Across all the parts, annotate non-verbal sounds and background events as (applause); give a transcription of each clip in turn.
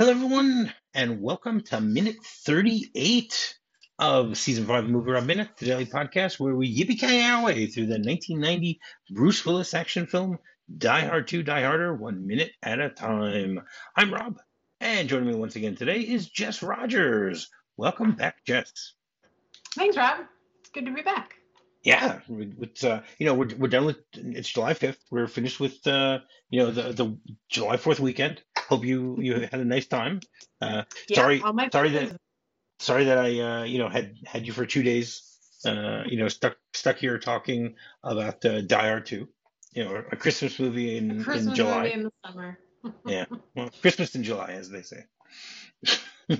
Hello, everyone, and welcome to minute 38 of season five of MovieRob Minute, the daily podcast where we yippee our way through the 1990 Bruce Willis action film Die Hard 2 Die Harder, one minute at a time. I'm Rob, and joining me once again today is Jess Rogers. Welcome back, Jess. Thanks, Rob. It's good to be back. Yeah, it's uh, you know we're we're done with it's July fifth. We're finished with uh, you know the the July Fourth weekend. Hope you you had a nice time. Uh, Yeah, sorry, sorry that sorry that I uh, you know had had you for two days. Uh, you know stuck stuck here talking about uh, Die Hard two. You know a Christmas movie in in Christmas July. movie in the summer. (laughs) Yeah, well, Christmas in July, as they say. (laughs)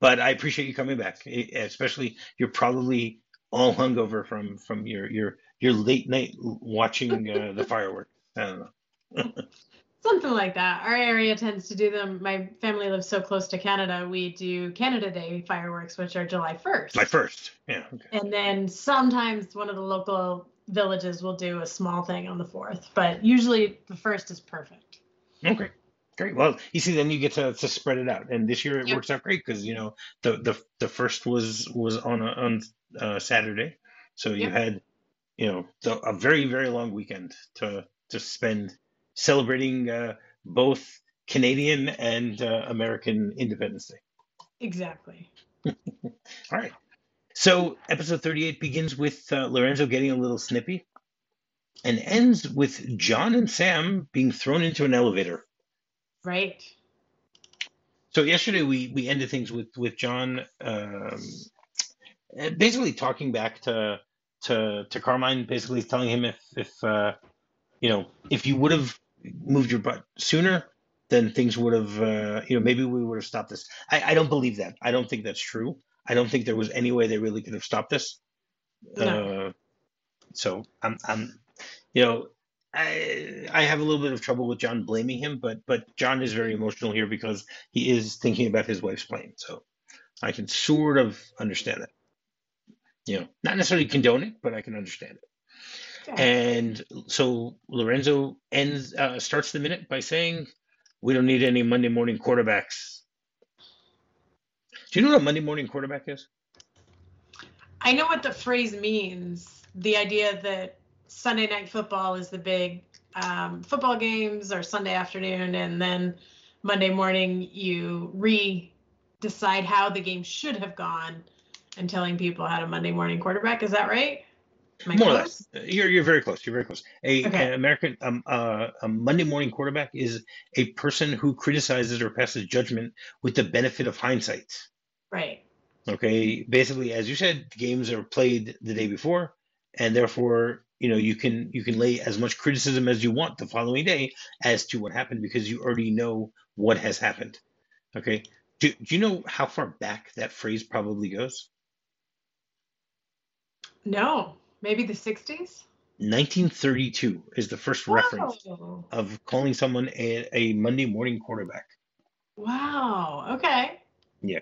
but I appreciate you coming back, especially you're probably all hungover from from your your your late night watching uh, the (laughs) fireworks. I don't know. Something like that. Our area tends to do them. My family lives so close to Canada. We do Canada Day fireworks, which are July 1st. My first, yeah. Okay. And then sometimes one of the local villages will do a small thing on the 4th. But usually the 1st is perfect. Okay. Great. Well, you see, then you get to, to spread it out, and this year it Yep. works out great because you know the the the first was was on a, on uh, Saturday, so you Yep. had you know the, a very very long weekend to to spend celebrating uh, both Canadian and uh, American Independence Day. Exactly. (laughs) All right. So episode 38 begins with uh, Lorenzo getting a little snippy and ends with John and Sam being thrown into an elevator. Right. So yesterday we we ended things with with John um, uh, basically talking back to to to Carmine, basically telling him if if uh, you know if you would have moved your butt sooner, then things would have uh, you know maybe we would have stopped this. I, I don't believe that. I don't think that's true. I don't think there was any way they really could have stopped this. No. Uh, so I'm I'm you know I I have a little bit of trouble with John blaming him, but but John is very emotional here because he is thinking about his wife's plane. So I can sort of understand that. You know, not necessarily condone it, but I can understand it. And so Lorenzo ends uh, starts the minute by saying, "We don't need any Monday morning quarterbacks." Do you know what a Monday morning quarterback is? I know what the phrase means. The idea that Sunday night football is the big um, football games or Sunday afternoon, and then Monday morning you re decide how the game should have gone and telling people how to Monday morning quarterback. Is that right? More or less. You're you're very close. You're very close. A Okay. an American um uh, a Monday morning quarterback is a person who criticizes or passes judgment with the benefit of hindsight. Right. Okay, basically, as you said, games are played the day before, and therefore, you know, you can you can lay as much criticism as you want the following day as to what happened because you already know what has happened. Okay, do do you know how far back that phrase probably goes? No. Maybe the 60s? 1932 is the first reference of calling someone a, a Monday morning quarterback. Wow. Okay. Yeah.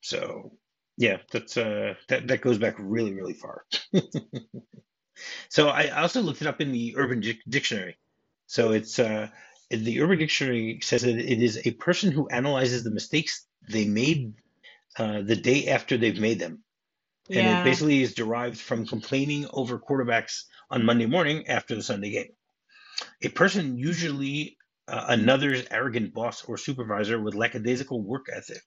So, yeah, that's uh that that goes back really really far. (laughs) so I also looked it up in the Urban Dic- Dictionary. So it's uh the Urban Dictionary says that it is a person who analyzes the mistakes they made uh, the day after they've made them, and it basically is derived from complaining over quarterbacks on Monday morning after the Sunday game. A person usually uh, another's arrogant boss or supervisor with lackadaisical work ethic.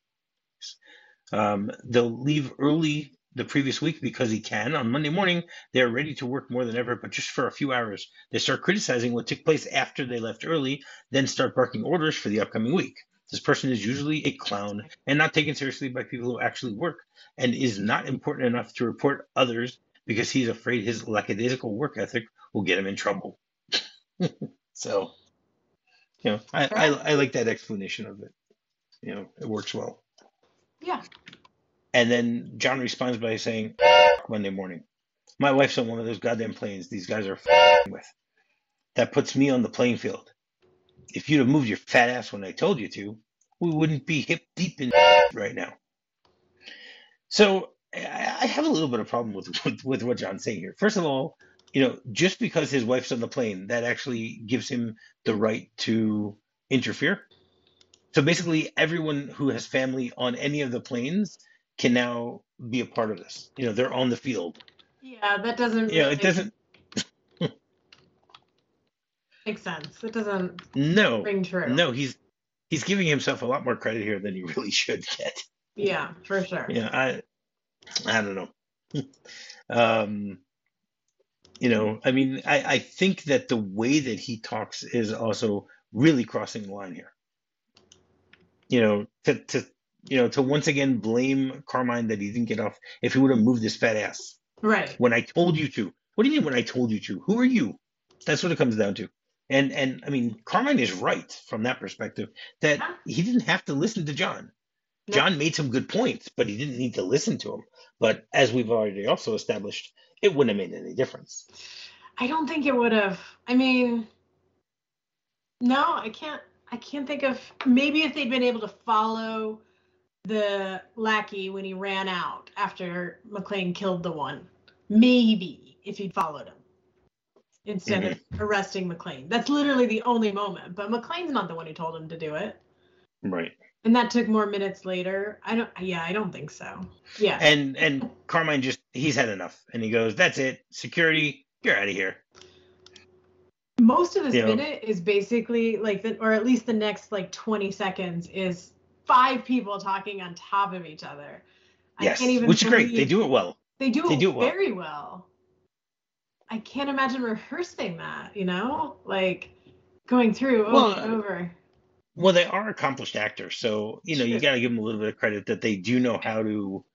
Um, they'll leave early the previous week because he can. On Monday morning, they're ready to work more than ever, but just for a few hours. They start criticizing what took place after they left early, then start barking orders for the upcoming week. This person is usually a clown and not taken seriously by people who actually work and is not important enough to report others because he's afraid his lackadaisical work ethic will get him in trouble. (laughs) so, you know, I, I, I like that explanation of it. You know, it works well. Yeah. And then John responds by saying, Monday morning. My wife's on one of those goddamn planes these guys are with. That puts me on the playing field. If you'd have moved your fat ass when I told you to, we wouldn't be hip deep in (laughs) right now. So I have a little bit of problem with, with with what John's saying here. First of all, you know, just because his wife's on the plane, that actually gives him the right to interfere. So basically, everyone who has family on any of the planes can now be a part of this. You know, they're on the field. Yeah, that doesn't. You know, really it doesn't. Make sense. It doesn't No, ring true. no, he's he's giving himself a lot more credit here than he really (laughs) should get. Yeah, for sure. Yeah, I I don't know. (laughs) um, you know, I mean, I, I think that the way that he talks is also really crossing the line here. You know, to to you know, to once again blame Carmine that he didn't get off if he would have moved his fat ass Right. when I told you to. What do you mean when I told you to? Who are you? That's what it comes down to. And and I mean, Carmine is right from that perspective that he didn't have to listen to John. No. John made some good points, but he didn't need to listen to him. But as we've already also established, it wouldn't have made any difference. I don't think it would have. I mean, no, I can't. I can't think of. Maybe if they'd been able to follow the lackey when he ran out after McLean killed the one. Maybe if he'd followed him instead of mm-hmm. arresting McLean. That's literally the only moment. But McLean's not the one who told him to do it. Right. And that took more minutes later. I don't. Yeah, I don't think so. Yeah. And and Carmine just he's had enough. And he goes, That's it. Security, you're out of here. most of this Yeah. minute is basically like the, or at least the next like 20 seconds is five people talking on top of each other Yes. i can't even Which is great. They do it well. they do, they it do it well. very well i can't imagine rehearsing that you know? Like going through over Well, and over. Well, they are accomplished actors, so you know you got to give them a little bit of credit that they do know how to,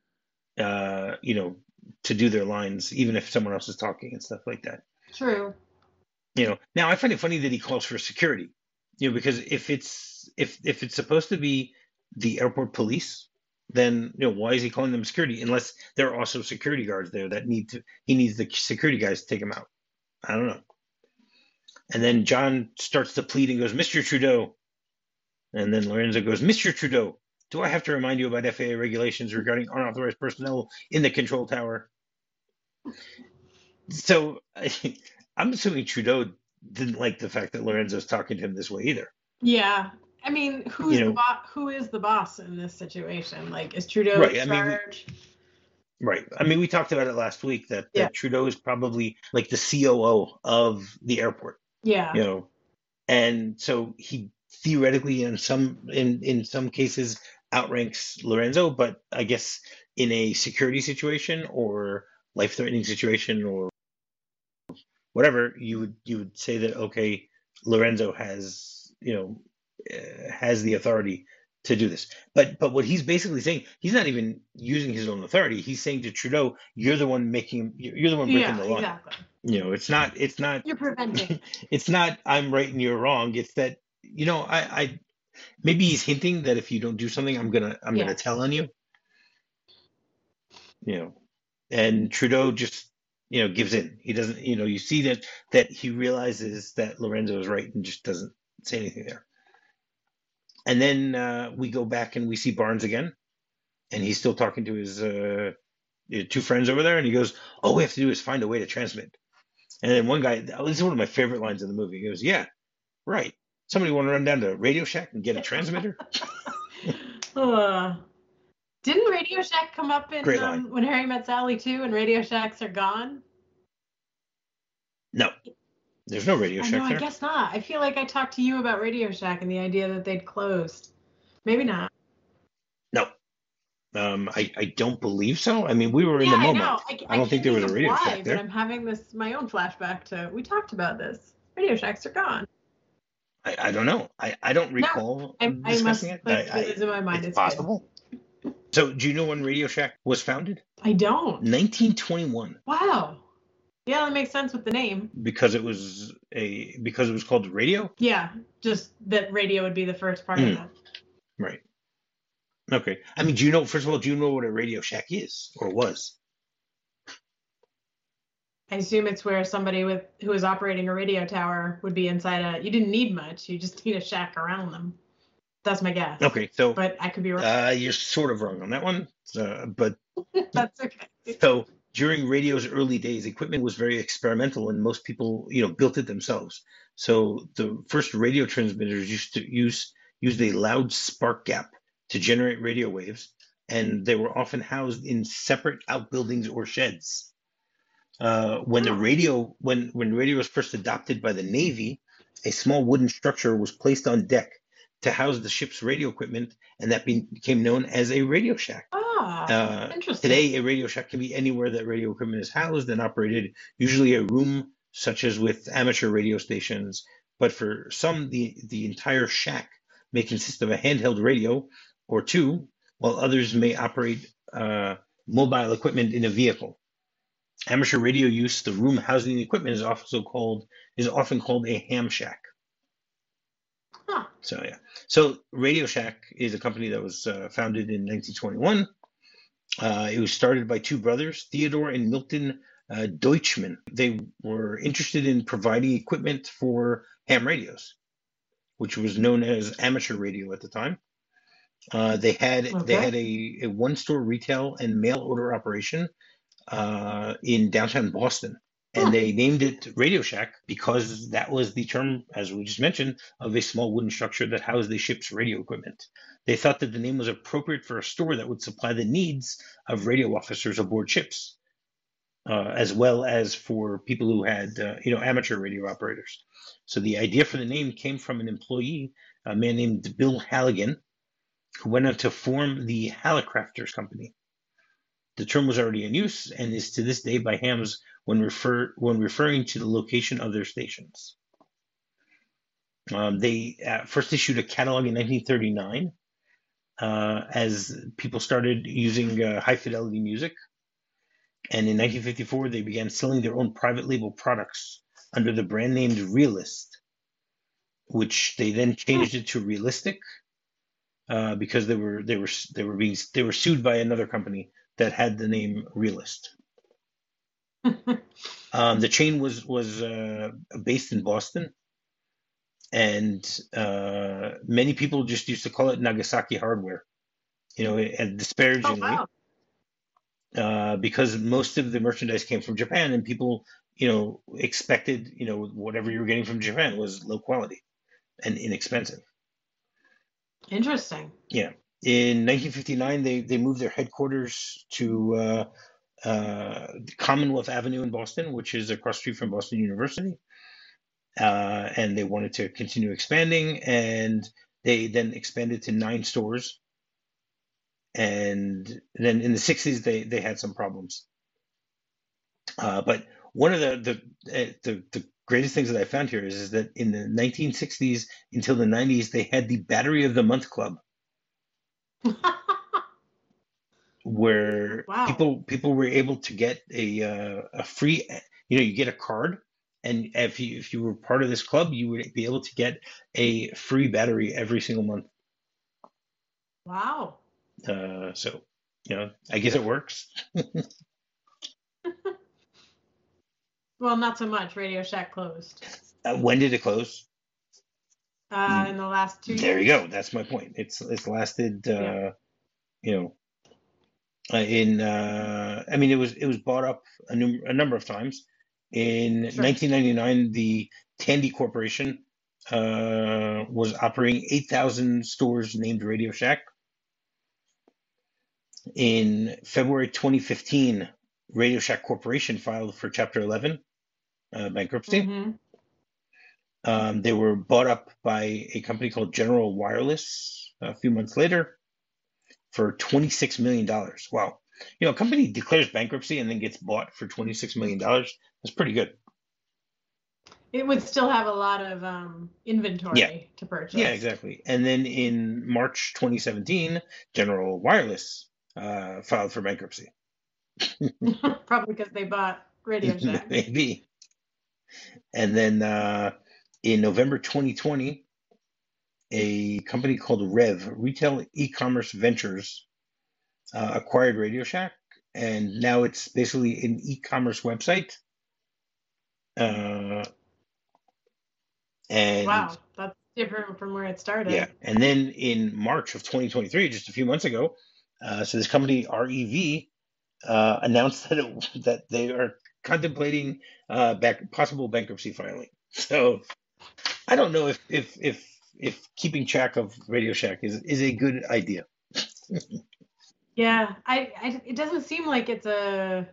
uh, you know, to do their lines, even if someone else is talking and stuff like that. true. You know, now I find it funny that he calls for security, you know, because if it's if if it's supposed to be the airport police, then you know why is he calling them security unless there are also security guards there that need to he needs the security guys to take him out. I don't know. And then John starts to plead and goes, Mr. Trudeau. And then Lorenzo goes, Mr. Trudeau, do I have to remind you about FAA regulations regarding unauthorized personnel in the control tower? So (laughs) I'm assuming Trudeau didn't like the fact that Lorenzo's talking to him this way either. yeah i mean who's You know- the boss who is the boss in this situation like is trudeau Right, in I mean, we- charge Right. I mean, we talked about it last week that, that Yeah. Trudeau is probably like the COO of the airport. yeah you know and so he theoretically in some in in some cases outranks lorenzo but i guess in a security situation or life threatening situation or whatever you would you would say that okay lorenzo has you know Uh, has the authority to do this but but what he's basically saying he's not even using his own authority he's saying to trudeau you're the one making you're the one breaking yeah the law exactly you know it's not it's not you're preventing (laughs) it's not I'm right and you're wrong. It's that you know I, I maybe he's hinting that if you don't do something, I'm gonna I'm Yeah. gonna tell on you. You know, and Trudeau just you know gives in. He doesn't. You know, you see that that he realizes that Lorenzo is right and just doesn't say anything there. And then uh, we go back and we see Barnes again, and he's still talking to his uh, two friends over there, and he goes, "All we have to do is find a way to transmit." And then one guy, this is one of my favorite lines in the movie. He goes, "Yeah, right. Somebody want to run down to Radio Shack and get a transmitter?" (laughs) Uh, didn't Radio Shack come up in um, when Harry Met Sally too? And Radio Shacks are gone. No, there's no Radio I Shack know. I guess not. I feel like I talked to you about Radio Shack and the idea that they'd closed. Maybe not. No, um, I I don't believe so. I mean, we were in the I moment. know. I, I don't think there was a Radio why, Shack there. But I'm having this my own flashback to we talked about this. Radio Shacks are gone. I, I don't know. I, I don't recall I, I must discussing it. like I, it in my mind. it's It's good. possible. So, do you know when Radio Shack was founded? I don't. 1921, Wow. Yeah, that makes sense with the name. because it was a because it was called radio. Yeah, just that radio would be the first part Mm. of that. Right. Okay. I mean, do you know? First of all, do you know what a Radio Shack is or was? I assume it's where somebody with who is operating a radio tower would be inside a. You didn't need much. You just (laughs) need a shack around them. That's my guess. Okay, so But I could be wrong. uh, you're sort of wrong on that one. Uh, but (laughs) That's okay. so during radio's early days, equipment was very experimental, and most people, you know, built it themselves. So the first radio transmitters used to use used a loud spark gap to generate radio waves, and they were often housed in separate outbuildings or sheds. Uh, when the radio when when radio was first adopted by the Navy, a small wooden structure was placed on deck to house the ship's radio equipment, and that became known as a radio shack. Ah, Uh, interesting. Today, a radio shack can be anywhere that radio equipment is housed and operated, usually a room, such as with amateur radio stations. But for some, the, the entire shack may consist of a handheld radio or two, while others may operate uh, mobile equipment in a vehicle. Amateur radio use, the room housing the equipment, is also called is often called a ham shack. Huh. So yeah, so Radio Shack is a company that was uh, founded in 1921. Uh, it was started by two brothers, Theodore and Milton uh, Deutschmann. They were interested in providing equipment for ham radios, which was known as amateur radio at the time. Uh, they had they had a, a one store retail and mail order operation uh, in downtown Boston, Huh. and they named it Radio Shack because that was the term, as we just mentioned, of a small wooden structure that housed the ship's radio equipment. They thought that the name was appropriate for a store that would supply the needs of radio officers aboard ships, uh, as well as for people who had, uh, you know, amateur radio operators. So the idea for the name came from an employee, a man named Bill Halligan, who went on to form the Hallicrafters Company. The term was already in use and is to this day by hams when refer when referring to the location of their stations. Um, they uh, first issued a catalog in 1939 uh, as people started using uh, high fidelity music. And in 1954, they began selling their own private label products under the brand named Realist, which they then changed it to Realistic uh, because they were they were they were being they were sued by another company that had the name Realist. (laughs) Um, the chain was was uh, based in Boston, and uh, many people just used to call it Nagasaki Hardware, you know, and oh disparagingly, wow. uh, because most of the merchandise came from Japan, and people, you know, expected, you know, whatever you were getting from Japan was low quality and inexpensive. Interesting. Yeah. In 1959, they, they moved their headquarters to uh, uh, Commonwealth Avenue in Boston, which is across street from Boston University. Uh, and they wanted to continue expanding, and they then expanded to nine stores. And then in the 60s, they, they had some problems. Uh, but one of the the, uh, the the greatest things that I found here is, is that in the 1960s until the 90s, they had the Battery of the Month Club, where Wow. people people were able to get a uh, a free you know you get a card and if you if you were part of this club you would be able to get a free battery every single month wow. uh, so you know I guess it works (laughs) Well, not so much. Radio Shack closed uh, when did it close uh, in the last two there years. you go that's my point it's it's lasted uh, Yeah. you know uh, in uh, I mean it was it was bought up a, num- a number of times in Sure. 1999 the Tandy Corporation uh, was operating 8,000 stores named Radio Shack. In February 2015, Radio Shack Corporation filed for Chapter 11 uh, bankruptcy. hmm Um, they were bought up by a company called General Wireless a few months later for $26 million. Wow. You know, a company declares bankruptcy and then gets bought for $26 million. That's pretty good. It would still have a lot of um, inventory Yeah. to purchase. Yeah, exactly. And then in March 2017, General Wireless uh, filed for bankruptcy. (laughs) (laughs) Probably because they bought Radio Shack. Maybe. And then uh, in November 2020, a company called Rev, Retail E-commerce Ventures, uh, acquired Radio Shack, and now it's basically an e-commerce website. Uh, and wow, that's different from where it started. Yeah, and then in March of 2023, just a few months ago, uh, so this company REV uh, announced that it, that they are contemplating uh, back, possible bankruptcy filing. So I don't know if if if if keeping track of Radio Shack is is a good idea. (laughs) Yeah, I, I it doesn't seem like it's a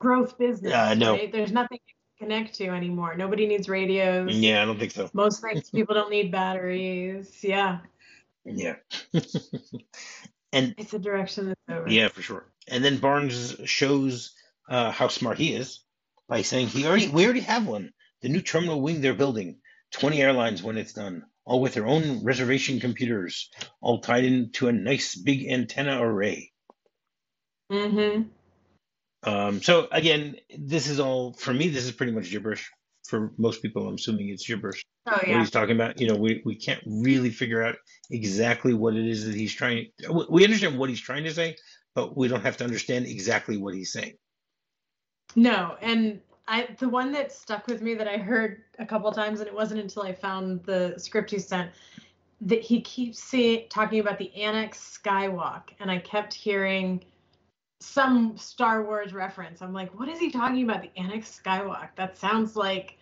growth business. Yeah, I know. Right? There's nothing to connect to anymore. Nobody needs radios. Yeah, I don't think so. Most things people don't need batteries. Yeah, Yeah. (laughs) and it's a direction that's over. yeah, for sure. And then Barnes shows uh, how smart he is by saying he already we already have one. The new terminal wing they're building, 20 airlines when it's done, all with their own reservation computers, all tied into a nice big antenna array. Mm-hmm. Um, so again, this is all for me. This is pretty much gibberish. For most people, I'm assuming it's gibberish. Oh yeah. What he's talking about, you know, we, we can't really figure out exactly what it is that he's trying. we- We understand what he's trying to say, but we don't have to understand exactly what he's saying. No, and I the one that stuck with me that I heard a couple times, and it wasn't until I found the script he sent that he keeps say, talking about the Annex Skywalk, and I kept hearing some Star Wars reference. I'm like, what is he talking about? The Annex Skywalk? That sounds like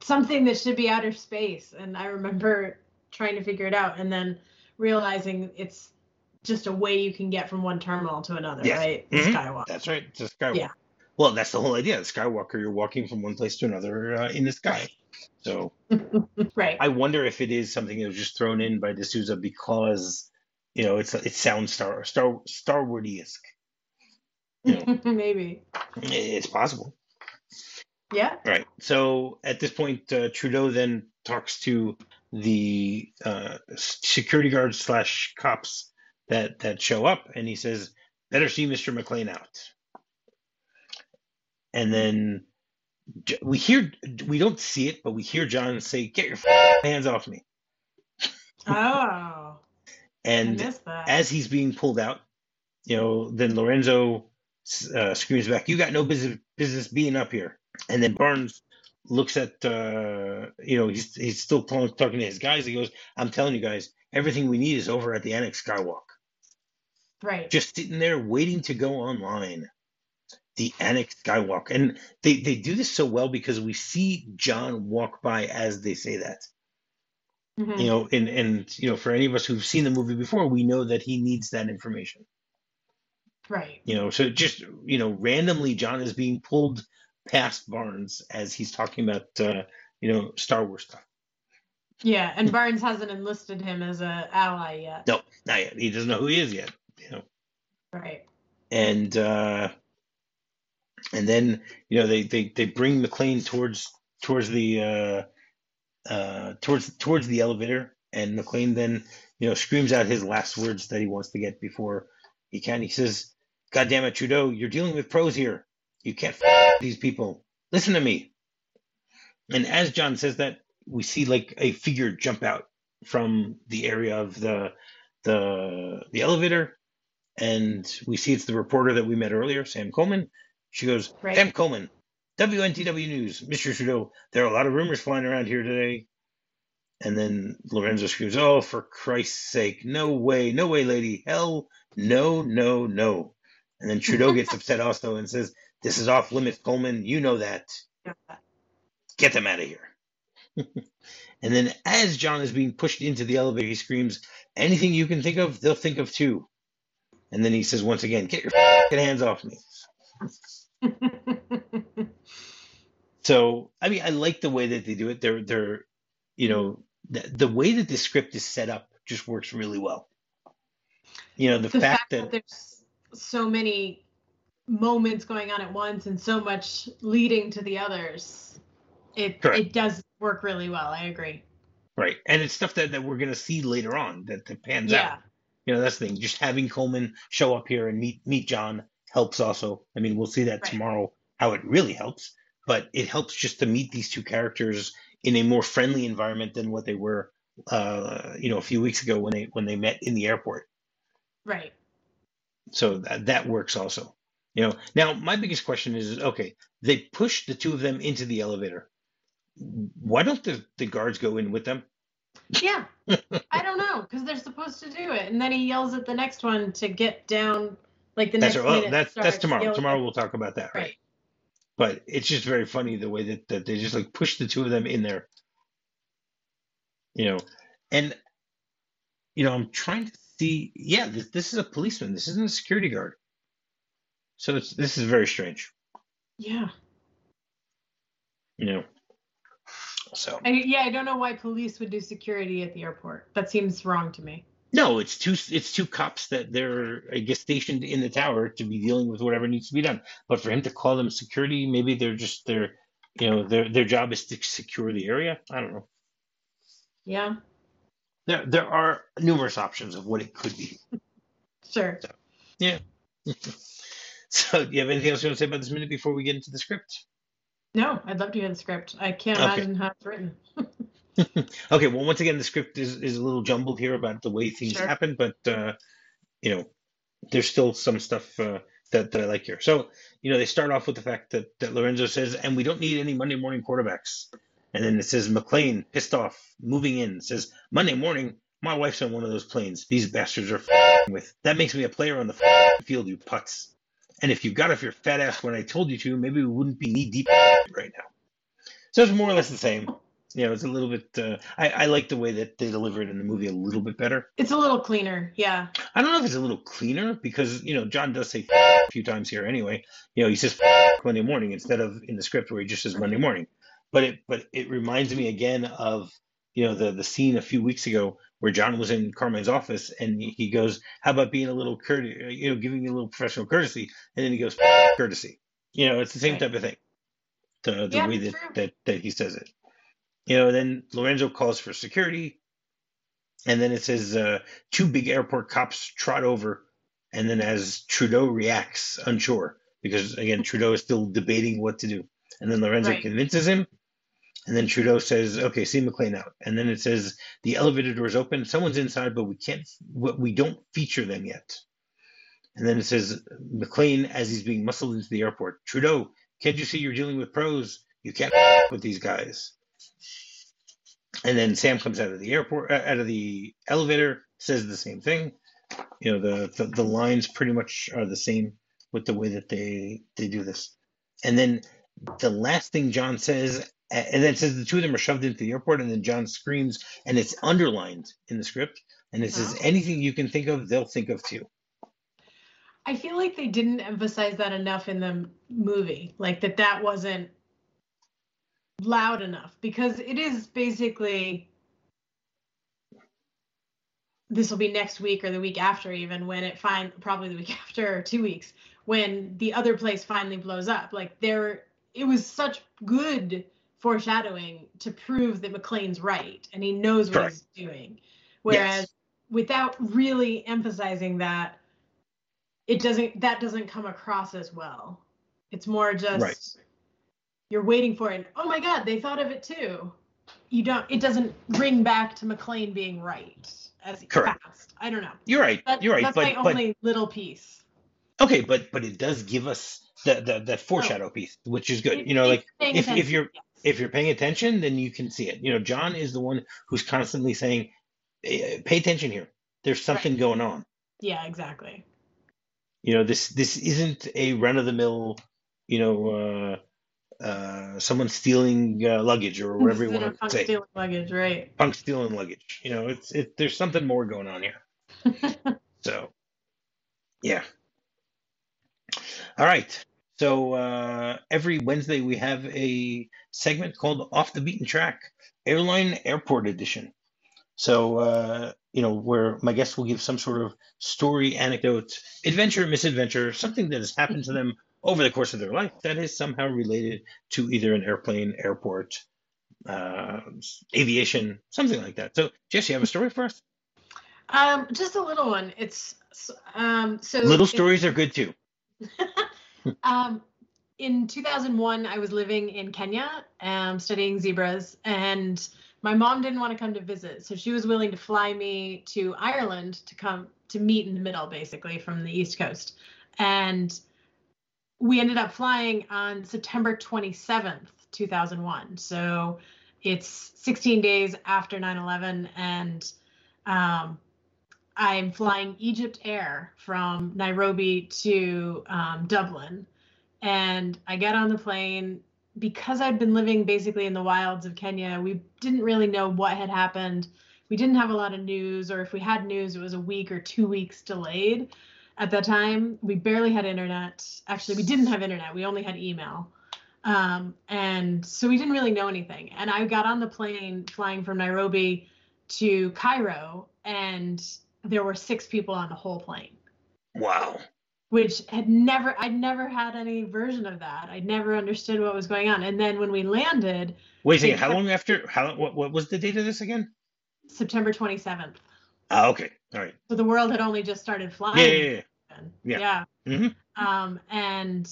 something that should be outer space. And I remember trying to figure it out, and then realizing it's just a way you can get from one terminal to another, Yes. right? The Mhm. Skywalk. That's right. It's a Skywalker. Yeah. Well, that's the whole idea. Skywalker, you're walking from one place to another uh, in the sky. So (laughs) right. I wonder if it is something that was just thrown in by de Souza because, you know, it's it sounds Star Star Star Wars-esque. You (laughs) know, Maybe. it's possible. Yeah. Right. So at this point, uh, Trudeau then talks to the uh, security guards slash cops that that show up, and he says, "Better see Mr. McLean out." And then we hear, we don't see it, but we hear John say, "Get your hands off me!" Oh, (laughs) And as he's being pulled out, you know, then Lorenzo uh, screams back, "You got no business business being up here." And then Barnes looks at, uh, you know, he's he's still talking, talking to his guys. He goes, "I'm telling you guys, everything we need is over at the Annex Skywalk, right. just sitting there waiting to go online." The Annex Skywalk, and they they do this so well because we see John walk by as they say that Mhm. you know and and you know for any of us who've seen the movie before we know that he needs that information Right. you know so just you know randomly john is being pulled past barnes as he's talking about uh you know star wars stuff Yeah, and Barnes hasn't enlisted him as a ally yet. no not yet he doesn't know who he is yet you know Right. and uh and then you know they they they bring mclean towards towards the uh uh towards towards the elevator. And mclean then you know screams out his last words that he wants to get before he can. He says god damn it trudeau you're dealing with pros here. You can't f- these people. Listen to me. And as john says that we see like a figure jump out from the area of the the the elevator. And we see it's the reporter that we met earlier, Sam Coleman. She goes, Right. Sam Coleman, WNTW News, Mr. Trudeau, there are a lot of rumors flying around here today. And then Lorenzo screams, Oh, for Christ's sake, no way, no way, lady, hell, no, no, no. And then Trudeau gets (laughs) upset also and says, This is off limits, Coleman, you know that. Get them out of here. (laughs) and then as John is being pushed into the elevator, he screams, Anything you can think of, they'll think of too. And then he says once again, "Get your hands off me." (laughs) So I mean, I like the way that they do it. They're they're, you know, the, the way that the script is set up just works really well. You know, the, the fact, fact that, that there's so many moments going on at once and so much leading to the others, it Correct. it does work really well. I agree. right, and it's stuff that, that we're gonna see later on that, that pans out. Yeah. You know, that's the thing. Just having Coleman show up here and meet meet John helps also. I mean, we'll see that Right. tomorrow how it really helps, but it helps just to meet these two characters in a more friendly environment than what they were uh, you know, a few weeks ago when they when they met in the airport. Right. So that that works also. You know, now my biggest question is okay, they push the two of them into the elevator. Why don't the, the guards go in with them? Yeah. (laughs) I don't know because they're supposed to do it, and then he yells at the next one to get down. Like the That's next well, minute that's that's tomorrow. Tomorrow we'll talk about that, right? Right. But it's just very funny the way that, that they just like push the two of them in there. You know, and you know, I'm trying to see. Yeah, this, this is a policeman. This isn't a security guard. So it's this is very strange. Yeah. You know. So I, yeah, I don't know why police would do security at the airport. That seems wrong to me. No, it's two it's two cops that they're I guess stationed in the tower to be dealing with whatever needs to be done. But for him to call them security, maybe they're just their you know their their job is to secure the area. I don't know. Yeah. There there are numerous options of what it could be. (laughs) Sure. Yeah. (laughs) so do you have anything else you want to say about this minute before we get into the script? No, I'd love to hear the script. I can't Okay. imagine how it's written. (laughs) (laughs) okay, well, once again, the script is, is a little jumbled here about the way things Sure. happen, but uh, you know, there's still some stuff uh, that, that I like here. So, you know, they start off with the fact that, that Lorenzo says, and we don't need any Monday morning quarterbacks. And then it says McLean, pissed off, moving in, says, Monday morning, my wife's on one of those planes. These bastards are f***ing with. That makes me a player on the f***ing field, you putz. And if you got off your fat ass when I told you to, maybe we wouldn't be knee deep right now. So it's more or less the same. You know, it's a little bit. Uh, I, I like the way that they deliver it in the movie a little bit better. It's a little cleaner. Yeah. I don't know if it's a little cleaner because you know John does say a few times here anyway. You know, he says Monday morning instead of in the script where he just says Monday morning. But it but it reminds me again of you know the the scene a few weeks ago where John was in Carmine's office and he goes, "How about being a little courteous? You know, giving you a little professional courtesy?" And then he goes, "Courtesy." You know, it's the same Right. type of thing. The the Yeah, way that, true. that that he says it. You know, then Lorenzo calls for security, and then it says uh, two big airport cops trot over, and then as Trudeau reacts, unsure, because again Trudeau is still debating what to do, and then Lorenzo Right. convinces him, and then Trudeau says, "Okay, see McLean out," and then it says the elevator doors open, someone's inside, but we can't, we we don't feature them yet. And then it says McLean as he's being muscled into the airport. Trudeau, can't you see you're dealing with pros? You can't (laughs) with these guys. And then Sam comes out of the airport, uh, out of the elevator, says the same thing. You know, the, the the lines pretty much are the same with the way that they they do this. And then the last thing John says, and then it says the two of them are shoved into the airport, and then John screams, and it's underlined in the script, and it says Oh. anything you can think of, they'll think of too. I feel like they didn't emphasize that enough in the movie, like that that wasn't loud enough because it is basically this will be next week or the week after even when it find probably the week (laughs) after or two weeks when the other place finally blows up like there it was such good foreshadowing to prove that McLean's right and he knows what Correct. he's doing whereas without really emphasizing that it doesn't that doesn't come across as well it's more just Right. You're waiting for it And, oh my god they thought of it too you don't it doesn't ring back to mclean being right as Correct. fast i don't know You're right. that, You're right. that's But my but only little piece okay, but but it does give us that that that foreshadow piece, which is good. It- You know, like if if you're yes. if you're paying attention, then you can see it. You know, John is the one who's constantly saying, "Eh, "Pay attention here. There's something going on." yeah exactly You know, this this isn't a run of the mill. You know, uh, uh, someone stealing uh, luggage or whatever you want to punk say. stealing luggage right Punk stealing luggage. You know, it's it. There's something more going on here. (laughs) So, yeah. All right. So uh, every Wednesday we have a segment called Off the Beaten Track, Airline Airport Edition. So uh, you know, where my guests will give some sort of story, anecdote, adventure, misadventure, something that has happened to them over the course of their life that is somehow related to either an airplane, airport, uh, aviation, something like that. So, Jess, you have a story for us? um just a little one it's um so Little it- stories are good too. (laughs) Um, in 2001, I was living in Kenya, um, studying zebras, and my mom didn't want to come to visit, so she was willing to fly me to Ireland to come to meet in the middle, basically from the East Coast, and we ended up flying on September 27th, 2001. So it's 16 days after 9/11, and um, I'm flying Egypt Air from Nairobi to um, Dublin. And I get on the plane because I'd been living basically in the wilds of Kenya, we didn't really know what had happened. We didn't have a lot of news, or if we had news, it was a week or two weeks delayed. At that time, we barely had internet. Actually, we didn't have internet. We only had email. Um, and so we didn't really know anything. And I got on the plane flying from Nairobi to Cairo, and there were six people on the whole plane. Wow. Which had never, I'd never had any version of that. I'd never understood what was going on. And then when we landed, Wait a second. How long after? How what what was the date of this again? September 27th. Ah, okay. All right. So the world had only just started flying. Yeah, yeah, yeah. Yeah. Mhm. Um, and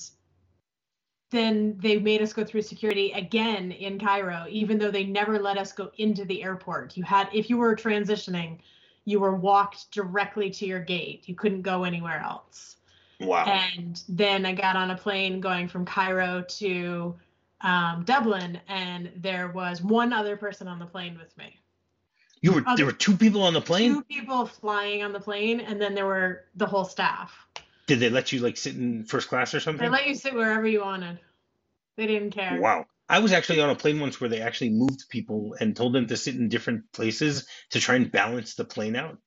then they made us go through security again in Cairo, even though they never let us go into the airport. You had, if you were transitioning, you were walked directly to your gate. You couldn't go anywhere else. Wow. And then I got on a plane going from Cairo to um, Dublin, and there was one other person on the plane with me. You were there were two people on the plane. Two people flying on the plane, and then there were the whole staff. Did they let you like sit in first class or something? They let you sit wherever you wanted. They didn't care. Wow. I was actually on a plane once where they actually moved people and told them to sit in different places to try and balance the plane out.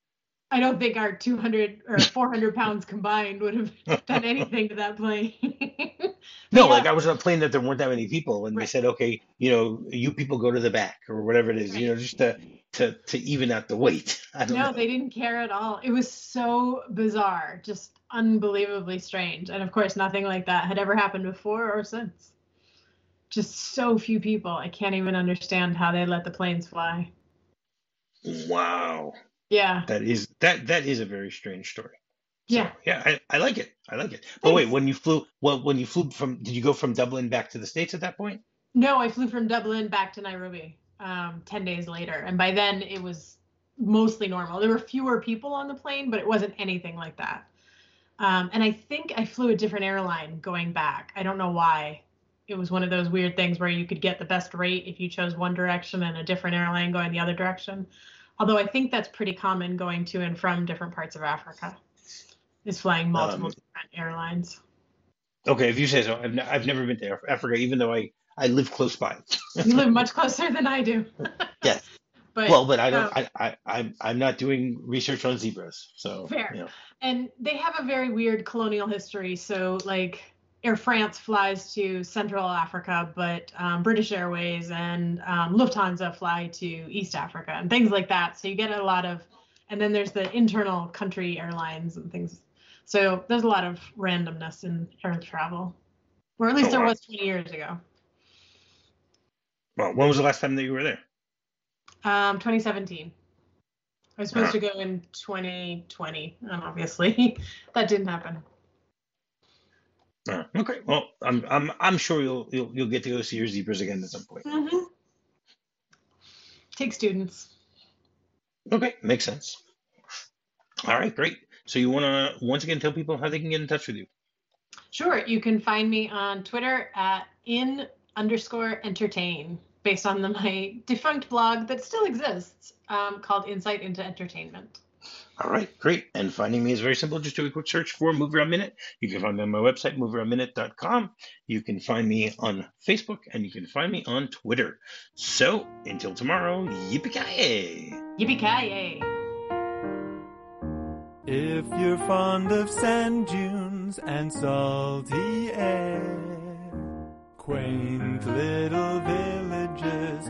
I don't think our 200 or 400 pounds combined would have (laughs) done anything to that plane. (laughs) No, Yeah. like I was on a plane that there weren't that many people, and they said, okay, you know, you people go to the back or whatever it is, you know, just to to to even out the weight. (laughs) I don't no, know. they didn't care at all. It was so bizarre, just unbelievably strange. And of course, nothing like that had ever happened before or since. Just so few people. I can't even understand how they let the planes fly. Wow, Yeah. that is that that is a very strange story. So, Yeah. yeah, I, I like it. I like it. But wait, when you flew, well, when you flew from, did you go from Dublin back to the states at that point? No, I flew from Dublin back to Nairobi um, 10 days later. And by then it was mostly normal. There were fewer people on the plane, but it wasn't anything like that. Um, and I think I flew a different airline going back. I don't know why. It was one of those weird things where you could get the best rate if you chose one direction and a different airline going the other direction. Although I think that's pretty common going to and from different parts of Africa, is flying multiple Um, different airlines. Okay, if you say so. I've, ne- I've never been to Africa, even though I, I live close by. (laughs) You live much (laughs) closer than I do. Yes. (laughs) But, well, but I don't. um, I, I, I'm, I'm not doing research on zebras, so Fair. You know. and they have a very weird colonial history. So, like, Air France flies to Central Africa, but um, British Airways and um, Lufthansa fly to East Africa and things like that. So, you get a lot of, and then there's the internal country airlines and things. So, there's a lot of randomness in air travel, or at least Oh, there wow. was 20 years ago. Well, when was the last time that you were there? Um, 2017. I was supposed Ah. to go in 2020, and obviously (laughs) that didn't happen. Oh, okay. Well, I'm, I'm, I'm sure you'll, you'll, you'll get to go see your zebras again at some point. Mm-hmm. Take students. Okay, makes sense. All right, great. So you want to once again tell people how they can get in touch with you? Sure, you can find me on Twitter at in underscore entertain, based on the, my defunct blog that still exists, um, called Insight into Entertainment. All right, great. And finding me is very simple. Just do a quick search for MovieRob Minute. You can find me on my website, movearoundminute.com. You can find me on Facebook, and you can find me on Twitter. So until tomorrow, yippee-ki-yay! Yippee-ki-yay! If you're fond of sand dunes and salty air, quaint little villages,